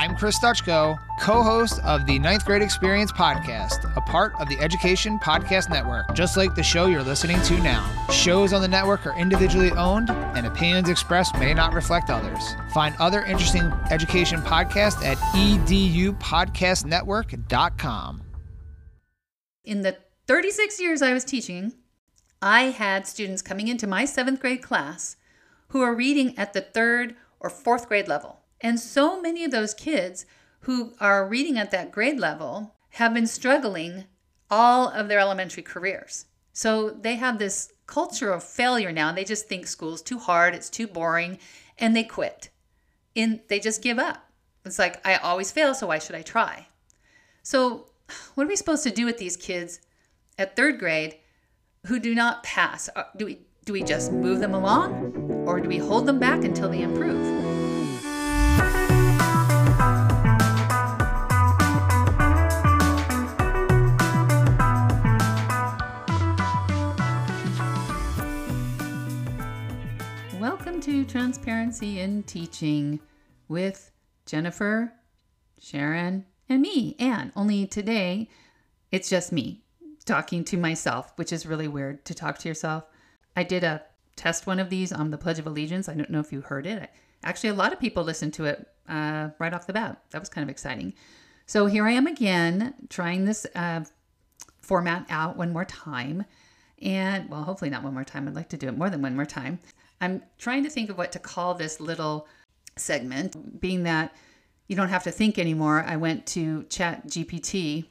I'm Chris Dutchko, co host of the Ninth Grade Experience podcast, a part of the Education Podcast Network, just like the show you're listening to now. Shows on the network are individually owned, and opinions expressed may not reflect others. Find other interesting education podcasts at edupodcastnetwork.com. In the 36 years I was teaching, I had students coming into my seventh grade class who are reading at the third or fourth grade level. And so many of those kids who are reading at that grade level have been struggling all of their elementary careers. So they have this culture of failure now. They just think school's too hard, it's too boring, and they quit. And they just give up. It's like, I always fail, so why should I try? So, what are we supposed to do with these kids at third grade who do not pass? Uh, do we, do we just move them along or do we hold them back until they improve? To Transparency in Teaching with Jennifer, Sharon, and me, Anne. Only today, it's just me talking to myself, which is really weird to talk to yourself. I did a test one of these on the Pledge of Allegiance. I don't know if you heard it. Actually, a lot of people listened to it uh, right off the bat. That was kind of exciting. So here I am again, trying this uh, format out one more time. And well, hopefully not one more time. I'd like to do it more than one more time. I'm trying to think of what to call this little segment, being that you don't have to think anymore. I went to Chat GPT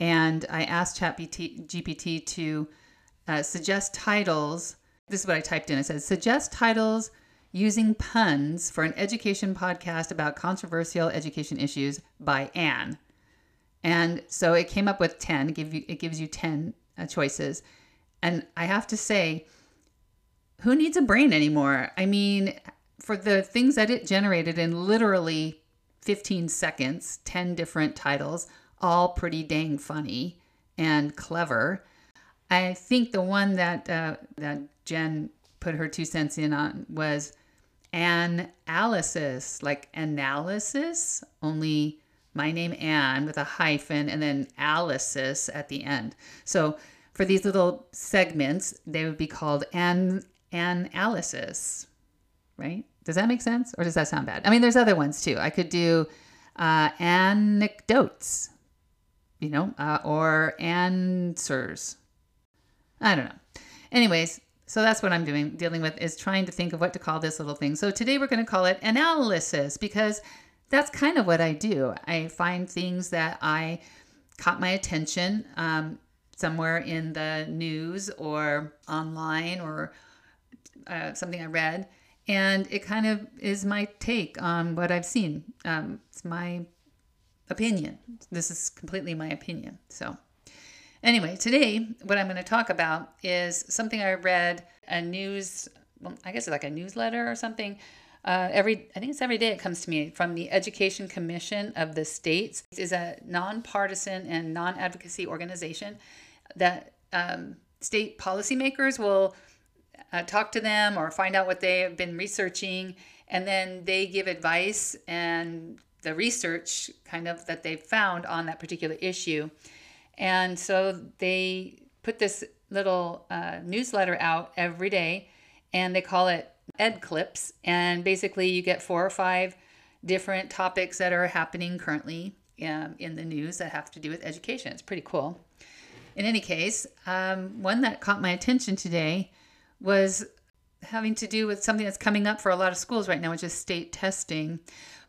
and I asked Chat GPT to uh, suggest titles. This is what I typed in. It says, suggest titles using puns for an education podcast about controversial education issues by Anne. And so it came up with 10. It, give you, it gives you 10 uh, choices. And I have to say, who needs a brain anymore? I mean, for the things that it generated in literally 15 seconds, 10 different titles, all pretty dang funny and clever. I think the one that uh, that Jen put her two cents in on was analysis, like analysis, only my name Anne with a hyphen and then Alice's at the end. So for these little segments, they would be called an analysis, right? Does that make sense? Or does that sound bad? I mean, there's other ones too. I could do uh, anecdotes, you know, uh, or answers. I don't know. Anyways, so that's what I'm doing, dealing with is trying to think of what to call this little thing. So today we're going to call it analysis because that's kind of what I do. I find things that I caught my attention um, somewhere in the news or online or uh, something I read, and it kind of is my take on what I've seen. Um, it's my opinion. This is completely my opinion. So, anyway, today what I'm going to talk about is something I read a news. Well, I guess it's like a newsletter or something. Uh, every I think it's every day it comes to me from the Education Commission of the states. It is a nonpartisan and non-advocacy organization that um, state policymakers will uh, talk to them or find out what they have been researching, and then they give advice and the research kind of that they've found on that particular issue. And so they put this little uh, newsletter out every day, and they call it Ed Clips. And basically, you get four or five different topics that are happening currently um, in the news that have to do with education. It's pretty cool. In any case, um, one that caught my attention today was having to do with something that's coming up for a lot of schools right now, which is state testing,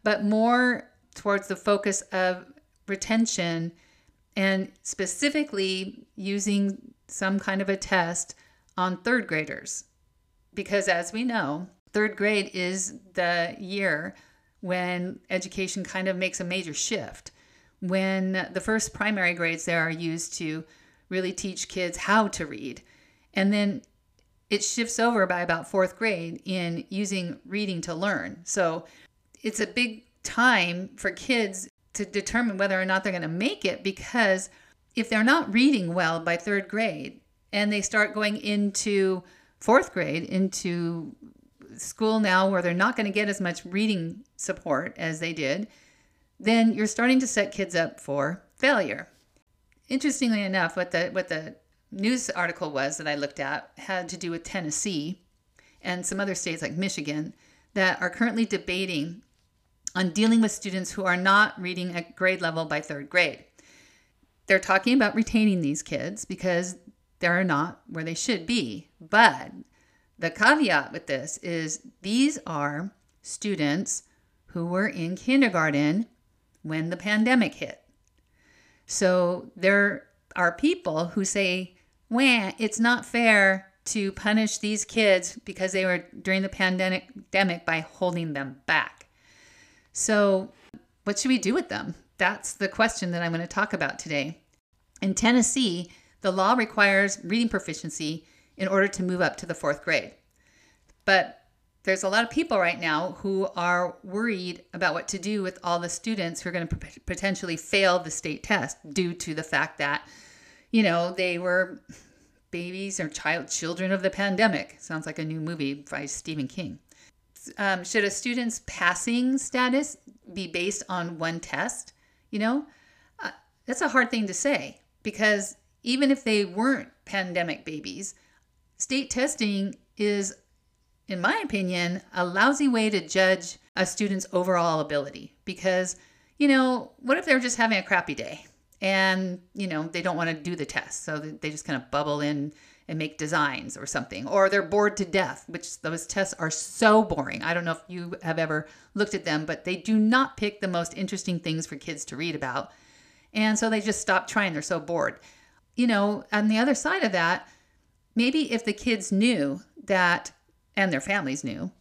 but more towards the focus of retention and specifically using some kind of a test on third graders. Because as we know, third grade is the year when education kind of makes a major shift. When the first primary grades there are used to really teach kids how to read. And then it shifts over by about fourth grade in using reading to learn. So it's a big time for kids to determine whether or not they're going to make it because if they're not reading well by third grade and they start going into fourth grade, into school now where they're not going to get as much reading support as they did, then you're starting to set kids up for failure. Interestingly enough, what the what the news article was that I looked at had to do with Tennessee and some other states like Michigan that are currently debating on dealing with students who are not reading at grade level by third grade. They're talking about retaining these kids because they're not where they should be. But the caveat with this is these are students who were in kindergarten when the pandemic hit. So there are people who say, It's not fair to punish these kids because they were during the pandemic by holding them back. So, what should we do with them? That's the question that I'm going to talk about today. In Tennessee, the law requires reading proficiency in order to move up to the fourth grade. But there's a lot of people right now who are worried about what to do with all the students who are going to potentially fail the state test due to the fact that, you know, they were babies or child children of the pandemic. Sounds like a new movie by Stephen King. Um, should a student's passing status be based on one test? You know, uh, that's a hard thing to say because even if they weren't pandemic babies, state testing is, in my opinion, a lousy way to judge a student's overall ability. Because, you know, what if they're just having a crappy day and, you know, they don't want to do the test? So they just kind of bubble in and make designs or something, or they're bored to death, which those tests are so boring. I don't know if you have ever looked at them, but they do not pick the most interesting things for kids to read about. And so they just stop trying. They're so bored you know, on the other side of that, maybe if the kids knew that, and their families knew,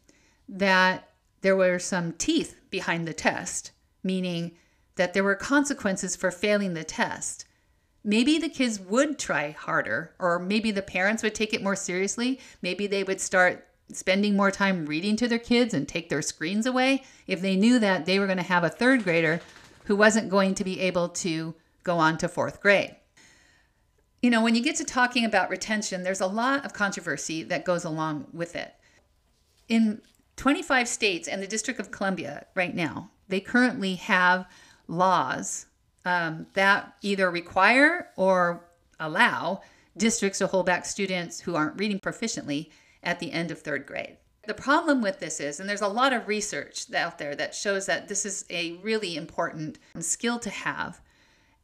that there were some teeth behind the test, meaning that there were consequences for failing the test, maybe the kids would try harder, or maybe the parents would take it more seriously. Maybe they would start spending more time reading to their kids and take their screens away if they knew that they were going to have a third grader who wasn't going to be able to go on to fourth grade you know, when you get to talking about retention, there's a lot of controversy that goes along with it. In 25 states and the District of Columbia right now, they currently have laws um, that either require or allow districts to hold back students who aren't reading proficiently at the end of third grade. The problem with this is, and there's a lot of research out there that shows that this is a really important skill to have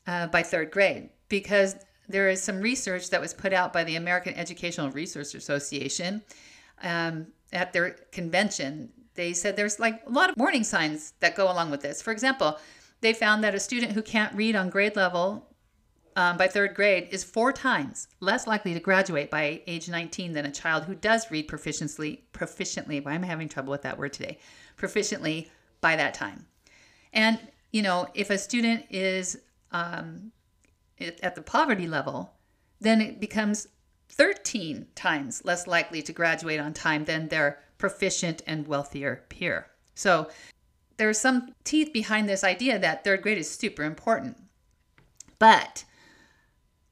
uh, by third grade because there is some research that was put out by the American Educational Research Association um, at their convention. They said there's like a lot of warning signs that go along with this. For example, they found that a student who can't read on grade level um, by third grade is four times less likely to graduate by age 19 than a child who does read proficiently. Proficiently, why am I having trouble with that word today? Proficiently by that time. And you know, if a student is um, at the poverty level, then it becomes 13 times less likely to graduate on time than their proficient and wealthier peer. So there's some teeth behind this idea that third grade is super important. But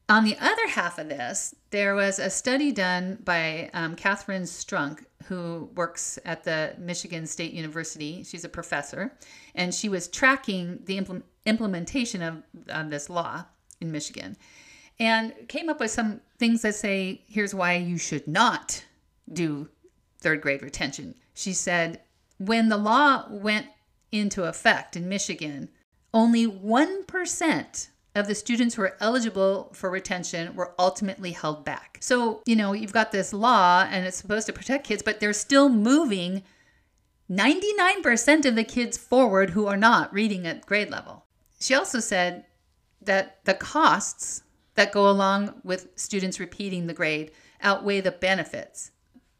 on the other half of this, there was a study done by um, Katharine Strunk, who works at the Michigan State University. She's a professor, and she was tracking the impl- implementation of, of this law in Michigan and came up with some things that say here's why you should not do third grade retention. She said, when the law went into effect in Michigan, only 1% of the students who were eligible for retention were ultimately held back. So, you know, you've got this law and it's supposed to protect kids, but they're still moving 99% of the kids forward who are not reading at grade level. She also said that the costs that go along with students repeating the grade outweigh the benefits.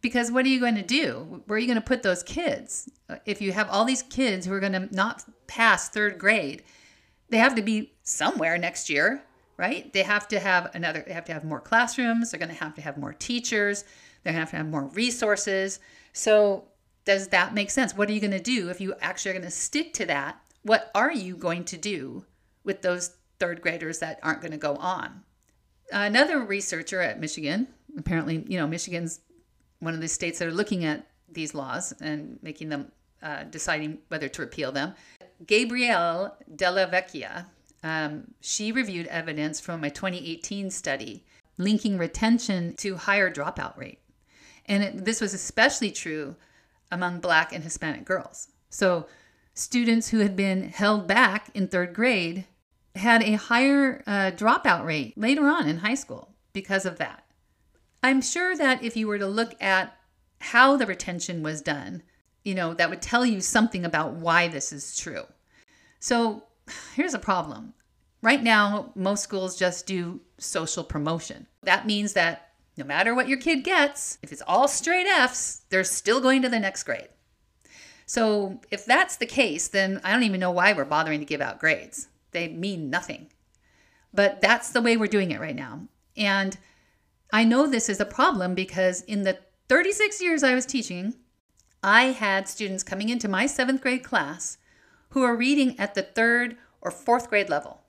Because what are you going to do? Where are you going to put those kids? If you have all these kids who are going to not pass third grade, they have to be somewhere next year, right? They have to have another, they have to have more classrooms, they're going to have to have more teachers, they're going to have to have more resources. So, does that make sense? What are you going to do if you actually are going to stick to that? What are you going to do with those third graders that aren't going to go on. Another researcher at Michigan, apparently, you know, Michigan's one of the states that are looking at these laws and making them uh, deciding whether to repeal them. Gabrielle Della Vecchia, um, she reviewed evidence from a 2018 study linking retention to higher dropout rate. And it, this was especially true among Black and Hispanic girls. So, students who had been held back in third grade had a higher uh, dropout rate later on in high school because of that. I'm sure that if you were to look at how the retention was done, you know, that would tell you something about why this is true. So here's a problem. Right now, most schools just do social promotion. That means that no matter what your kid gets, if it's all straight F's, they're still going to the next grade. So if that's the case, then I don't even know why we're bothering to give out grades. They mean nothing. But that's the way we're doing it right now. And I know this is a problem because in the 36 years I was teaching, I had students coming into my seventh grade class who are reading at the third or fourth grade level.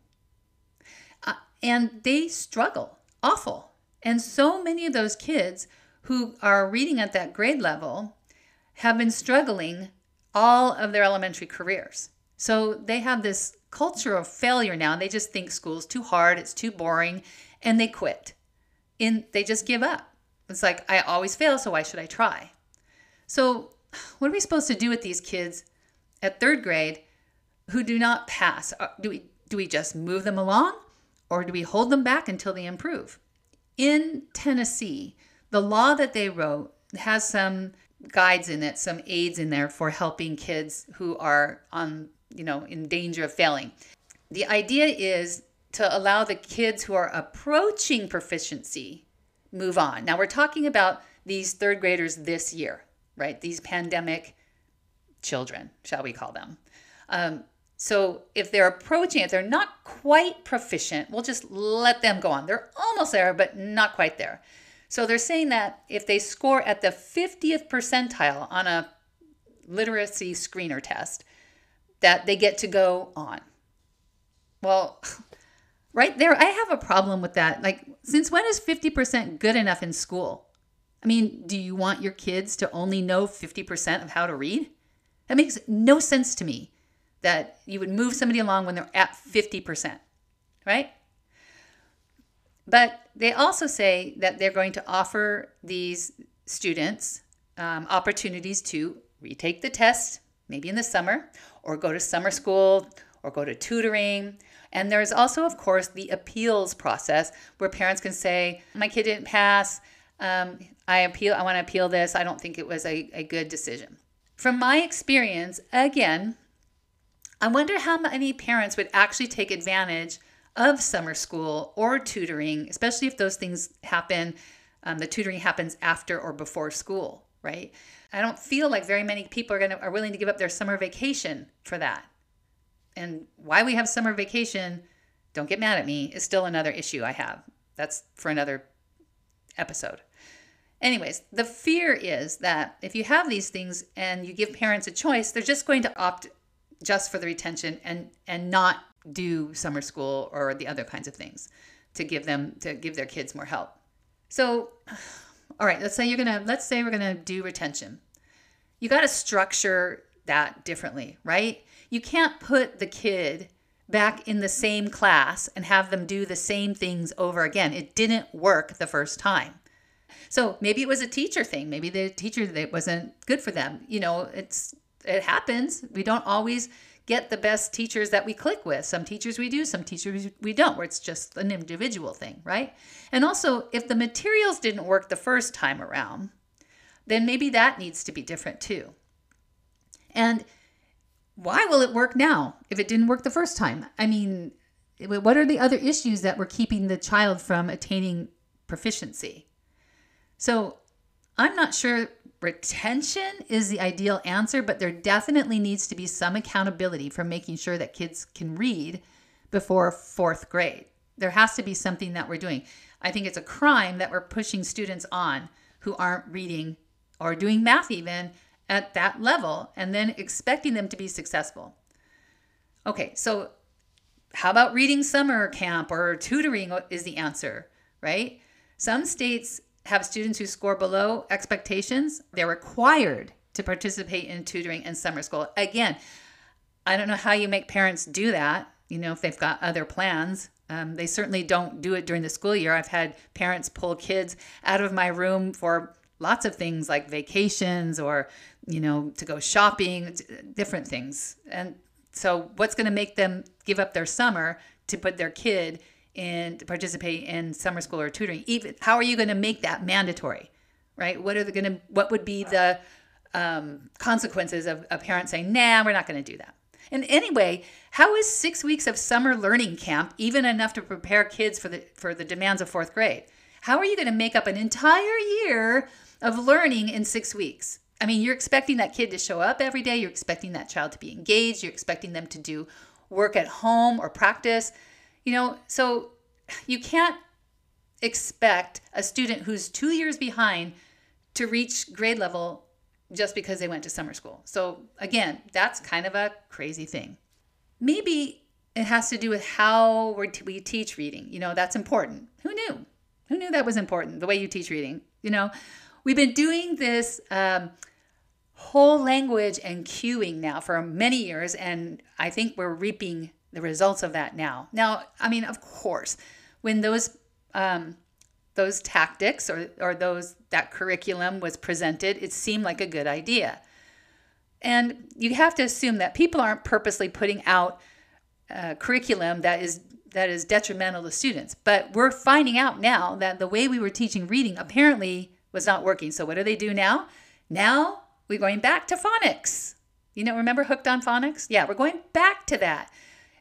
Uh, and they struggle awful. And so many of those kids who are reading at that grade level have been struggling all of their elementary careers. So they have this culture of failure now. They just think school's too hard, it's too boring, and they quit. And they just give up. It's like, I always fail, so why should I try? So, what are we supposed to do with these kids at third grade who do not pass? Uh, do we, do we just move them along or do we hold them back until they improve? In Tennessee, the law that they wrote has some guides in it, some aids in there for helping kids who are on, you know, in danger of failing. The idea is to allow the kids who are approaching proficiency move on. Now we're talking about these third graders this year, right? These pandemic children, shall we call them. Um, so if they're approaching, if they're not quite proficient, we'll just let them go on. They're almost there, but not quite there. So they're saying that if they score at the 50th percentile on a literacy screener test, that they get to go on. Well, right there, I have a problem with that. Like, since when is 50% good enough in school? I mean, do you want your kids to only know 50% of how to read? That makes no sense to me that you would move somebody along when they're at 50%, right? But they also say that they're going to offer these students um, opportunities to retake the test, maybe in the summer, or go to summer school, or go to tutoring. And there's also, of course, the appeals process where parents can say, My kid didn't pass. Um, I appeal. I want to appeal this. I don't think it was a, a good decision. From my experience, again, I wonder how many parents would actually take advantage of summer school or tutoring, especially if those things happen, um, the tutoring happens after or before school, right? I don't feel like very many people are gonna are willing to give up their summer vacation for that. And why we have summer vacation, don't get mad at me, is still another issue I have. That's for another episode. Anyways, the fear is that if you have these things and you give parents a choice, they're just going to opt just for the retention and and not do summer school or the other kinds of things to give them to give their kids more help. So all right, let's say you're going to let's say we're going to do retention. You got to structure that differently, right? You can't put the kid back in the same class and have them do the same things over again. It didn't work the first time. So maybe it was a teacher thing. Maybe the teacher that wasn't good for them. You know, it's it happens. We don't always get the best teachers that we click with. Some teachers we do, some teachers we don't, where it's just an individual thing, right? And also, if the materials didn't work the first time around, then maybe that needs to be different too. And why will it work now if it didn't work the first time? I mean, what are the other issues that were keeping the child from attaining proficiency? So I'm not sure retention is the ideal answer, but there definitely needs to be some accountability for making sure that kids can read before fourth grade. There has to be something that we're doing. I think it's a crime that we're pushing students on who aren't reading or doing math even at that level and then expecting them to be successful. Okay, so how about reading summer camp or tutoring is the answer, right? Some states have students who score below expectations, they're required to participate in tutoring and summer school. Again, I don't know how you make parents do that, you know, if they've got other plans. Um, they certainly don't do it during the school year. I've had parents pull kids out of my room for lots of things like vacations or, you know, to go shopping, different things. And so, what's going to make them give up their summer to put their kid in to participate in summer school or tutoring? Even how are you going to make that mandatory, right? What are they going to? What would be the um, consequences of a parent saying, "Nah, we're not going to do that"? And anyway, how is six weeks of summer learning camp even enough to prepare kids for the for the demands of fourth grade? How are you going to make up an entire year of learning in six weeks? I mean, you're expecting that kid to show up every day. You're expecting that child to be engaged. You're expecting them to do work at home or practice. You know, so you can't expect a student who's two years behind to reach grade level just because they went to summer school. So, again, that's kind of a crazy thing. Maybe it has to do with how we teach reading. You know, that's important. Who knew? Who knew that was important, the way you teach reading? You know, we've been doing this um, whole language and cueing now for many years, and I think we're reaping the results of that now. Now, I mean, of course, when those um, those tactics or, or those that curriculum was presented, it seemed like a good idea. And you have to assume that people aren't purposely putting out uh, curriculum that is that is detrimental to students. But we're finding out now that the way we were teaching reading apparently was not working. So what do they do now? Now we're going back to phonics. You know, remember Hooked on Phonics? Yeah, we're going back to that.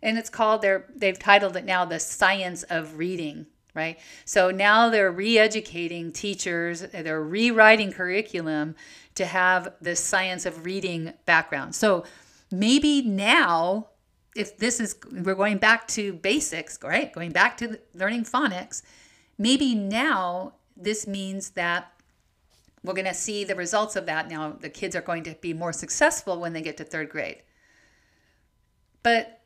And it's called they're they've titled it now the science of reading right? So now they're re educating teachers, they're rewriting curriculum to have the science of reading background. So maybe now, if this is, we're going back to basics, right? Going back to learning phonics, maybe now this means that we're going to see the results of that. Now, the kids are going to be more successful when they get to third grade. But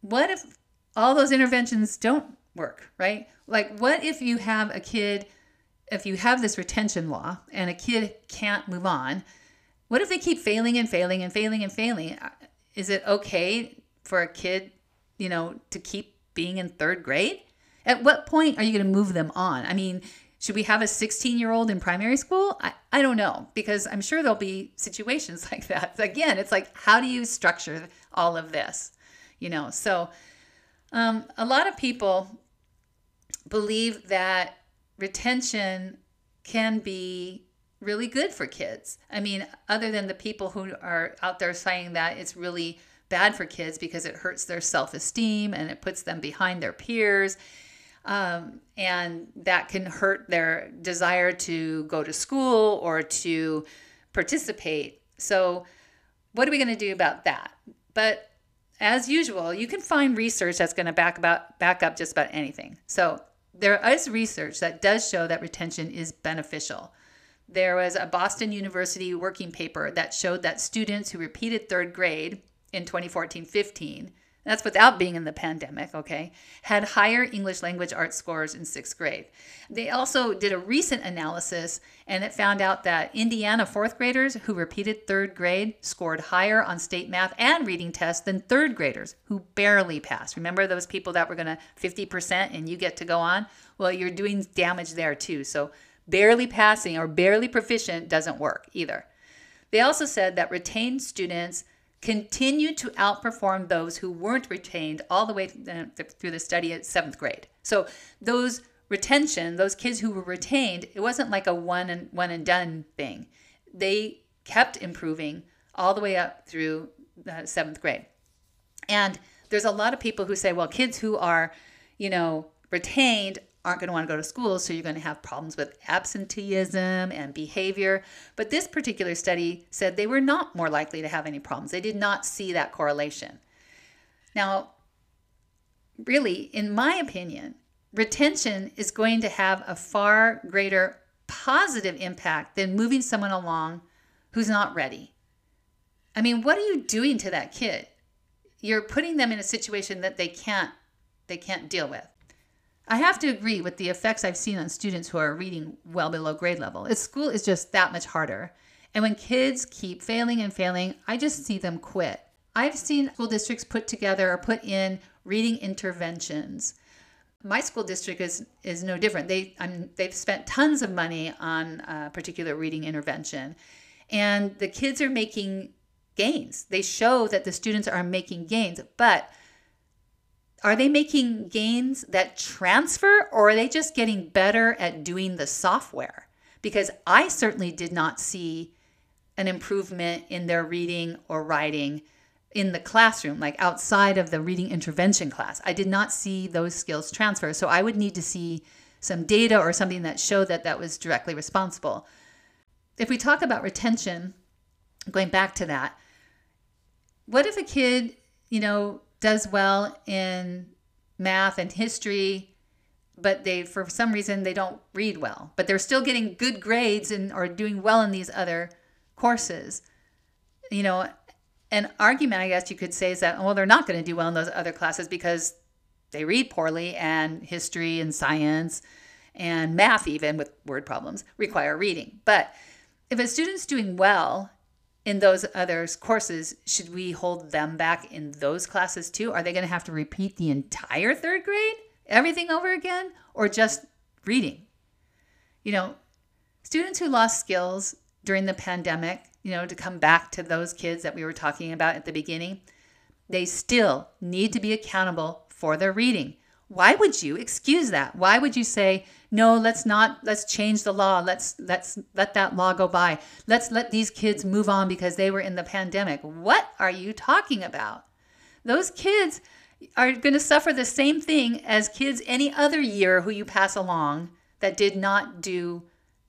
what if all those interventions don't work, right? Like, what if you have a kid, if you have this retention law and a kid can't move on? What if they keep failing and failing and failing and failing? Uh, is it okay for a kid, you know, to keep being in third grade? At what point are you going to move them on? I mean, should we have a 16 year old in primary school? I, I don't know, because I'm sure there'll be situations like that. Again, it's like, how do you structure all of this? You know, so um, a lot of people believe that retention can be really good for kids. I mean, other than the people who are out there saying that it's really bad for kids because it hurts their self esteem and it puts them behind their peers. Um, and that can hurt their desire to go to school or to participate. So, what are we going to do about that? But as usual, you can find research that's going to back about back up just about anything. So, there is research that does show that retention is beneficial. There was a Boston University working paper that showed that students who repeated third grade in 2014 15 that's without being in the pandemic, okay, had higher English language arts scores in sixth grade. They also did a recent analysis and it found out that Indiana fourth graders who repeated third grade scored higher on state math and reading tests than third graders who barely passed. Remember those people that were going to 50% and you get to go on? Well, you're doing damage there too. So barely passing or barely proficient doesn't work either. They also said that retained students continued to outperform those who weren't retained all the way through the study at seventh grade. So those retention, those kids who were retained, it wasn't like a one and one and done thing. They kept improving all the way up through the seventh grade. And there's a lot of people who say, well, kids who are, you know, retained aren't going to want to go to school, so you're going to have problems with absenteeism and behavior. But this particular study said they were not more likely to have any problems. They did not see that correlation. Now, really, in my opinion, retention is going to have a far greater positive impact than moving someone along who's not ready. I mean, what are you doing to that kid? You're putting them in a situation that they can't they can't deal with. I have to agree with the effects I've seen on students who are reading well below grade level. It's, school is just that much harder. And when kids keep failing and failing, I just see them quit. I've seen school districts put together or put in reading interventions. My school district is is no different. They I'm, they've spent tons of money on a particular reading intervention, and the kids are making gains. They show that the students are making gains, but are they making gains that transfer or are they just getting better at doing the software? Because I certainly did not see an improvement in their reading or writing in the classroom, like outside of the reading intervention class. I did not see those skills transfer. So I would need to see some data or something that showed that that was directly responsible. If we talk about retention, going back to that, what if a kid, you know, does well in math and history, but they for some reason they don't read well, but they're still getting good grades and or doing well in these other courses. You know, an argument I guess you could say is that well they're not going to do well in those other classes because they read poorly and history and science and math even with word problems require reading. But if a student's doing well in those other courses, should we hold them back in those classes too? Are they going to have to repeat the entire third grade, everything over again, or just reading? You know, students who lost skills during the pandemic, you know, to come back to those kids that we were talking about at the beginning, they still need to be accountable for their reading. Why would you excuse that? Why would you say, no, let's not let's change the law. Let's let's let that law go by. Let's let these kids move on because they were in the pandemic. What are you talking about? Those kids are going to suffer the same thing as kids any other year who you pass along that did not do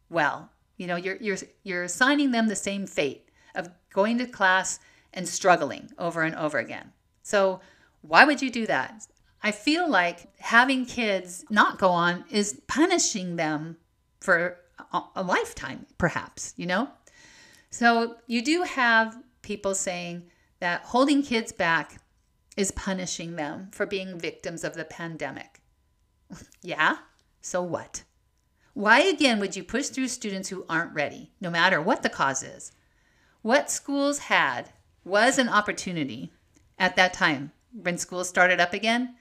well. You know, you're you're you're assigning them the same fate of going to class and struggling over and over again. So, why would you do that? I feel like having kids not go on is punishing them for a, lifetime, perhaps, you know? So you do have people saying that holding kids back is punishing them for being victims of the pandemic. yeah, so what? Why again would you push through students who aren't ready, no matter what the cause is? What schools had was an opportunity at that time when schools started up again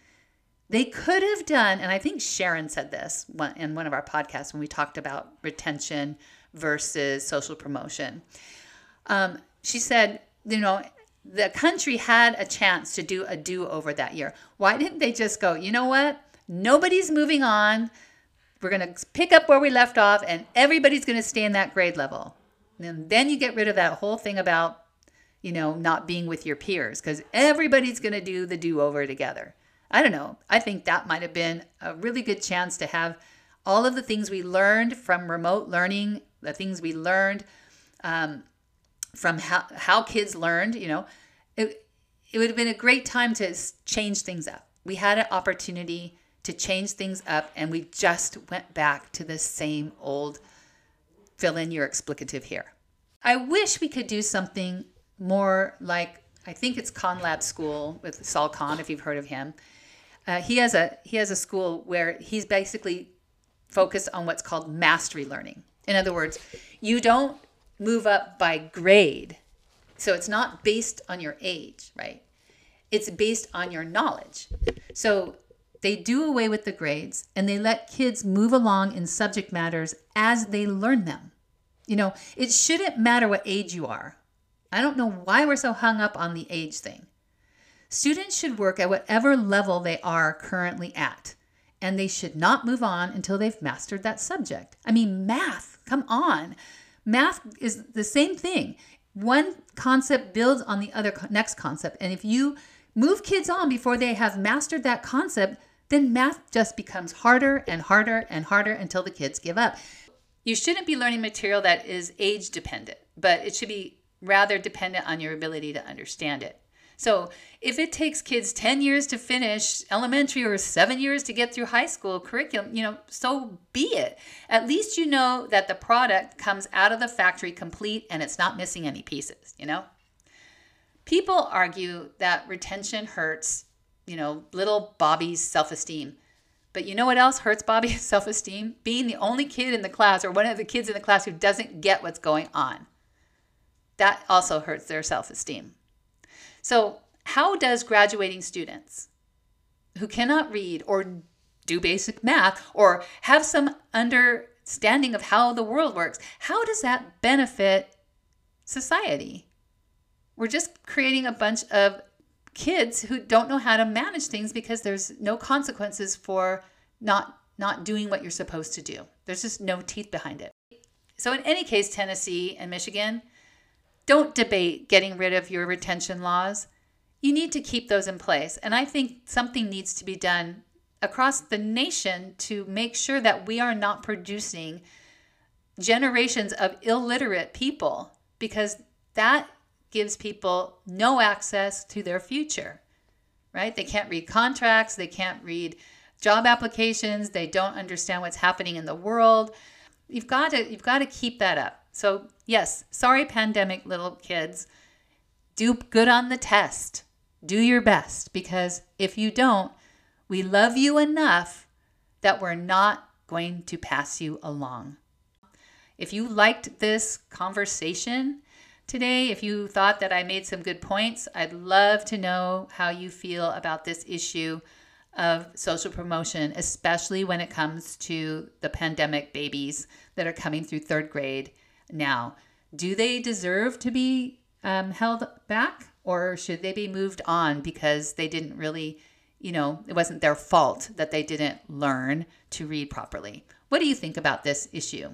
they could have done, and I think Sharon said this in one of our podcasts when we talked about retention versus social promotion. Um, she said, you know, the country had a chance to do a do over that year. Why didn't they just go, you know what? Nobody's moving on. We're going to pick up where we left off, and everybody's going to stay in that grade level. And then you get rid of that whole thing about, you know, not being with your peers because everybody's going to do the do over together. I don't know. I think that might have been a really good chance to have all of the things we learned from remote learning, the things we learned um, from how, how kids learned, you know, it, it would have been a great time to change things up. We had an opportunity to change things up, and we just went back to the same old fill in your explicative here. I wish we could do something more like I think it's Khan Lab School with Sal Khan, if you've heard of him. Uh, he has a he has a school where he's basically focused on what's called mastery learning. In other words, you don't move up by grade. So it's not based on your age, right? It's based on your knowledge. So they do away with the grades and they let kids move along in subject matters as they learn them. You know, it shouldn't matter what age you are. I don't know why we're so hung up on the age thing. Students should work at whatever level they are currently at, and they should not move on until they've mastered that subject. I mean, math, come on. Math is the same thing. One concept builds on the other next concept. And if you move kids on before they have mastered that concept, then math just becomes harder and harder and harder until the kids give up. You shouldn't be learning material that is age dependent, but it should be rather dependent on your ability to understand it. So if it takes kids 10 years to finish elementary or seven years to get through high school curriculum, you know, so be it. At least you know that the product comes out of the factory complete and it's not missing any pieces, you know? People argue that retention hurts, you know, little Bobby's self esteem. But you know what else hurts Bobby's self esteem? Being the only kid in the class or one of the kids in the class who doesn't get what's going on. that also hurts their self esteem. So, how does graduating students who cannot read or do basic math or have some understanding of how the world works, how does that benefit society? We're just creating a bunch of kids who don't know how to manage things because there's no consequences for not not doing what you're supposed to do. There's just no teeth behind it. So in any case, Tennessee and Michigan, don't debate getting rid of your retention laws. You need to keep those in place. And I think something needs to be done across the nation to make sure that we are not producing generations of illiterate people because that gives people no access to their future, right? They can't read contracts, they can't read job applications, they don't understand what's happening in the world. You've got to you've got to keep that up. So, yes, sorry pandemic little kids, do good on the test. Do your best because if you don't, we love you enough that we're not going to pass you along. If you liked this conversation, today. If you thought that I made some good points, I'd love to know how you feel about this issue of social promotion, especially when it comes to the pandemic babies that are coming through third grade now. Do they deserve to be um, held back or should they be moved on because they didn't really, you know, it wasn't their fault that they didn't learn to read properly? What do you think about this issue?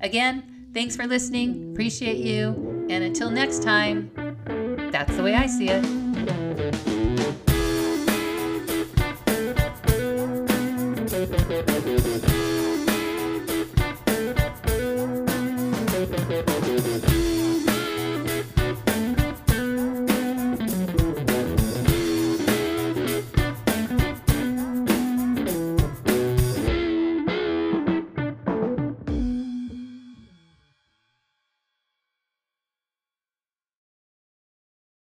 Again, thanks for listening. Appreciate you. And until next time, that's the way I see it.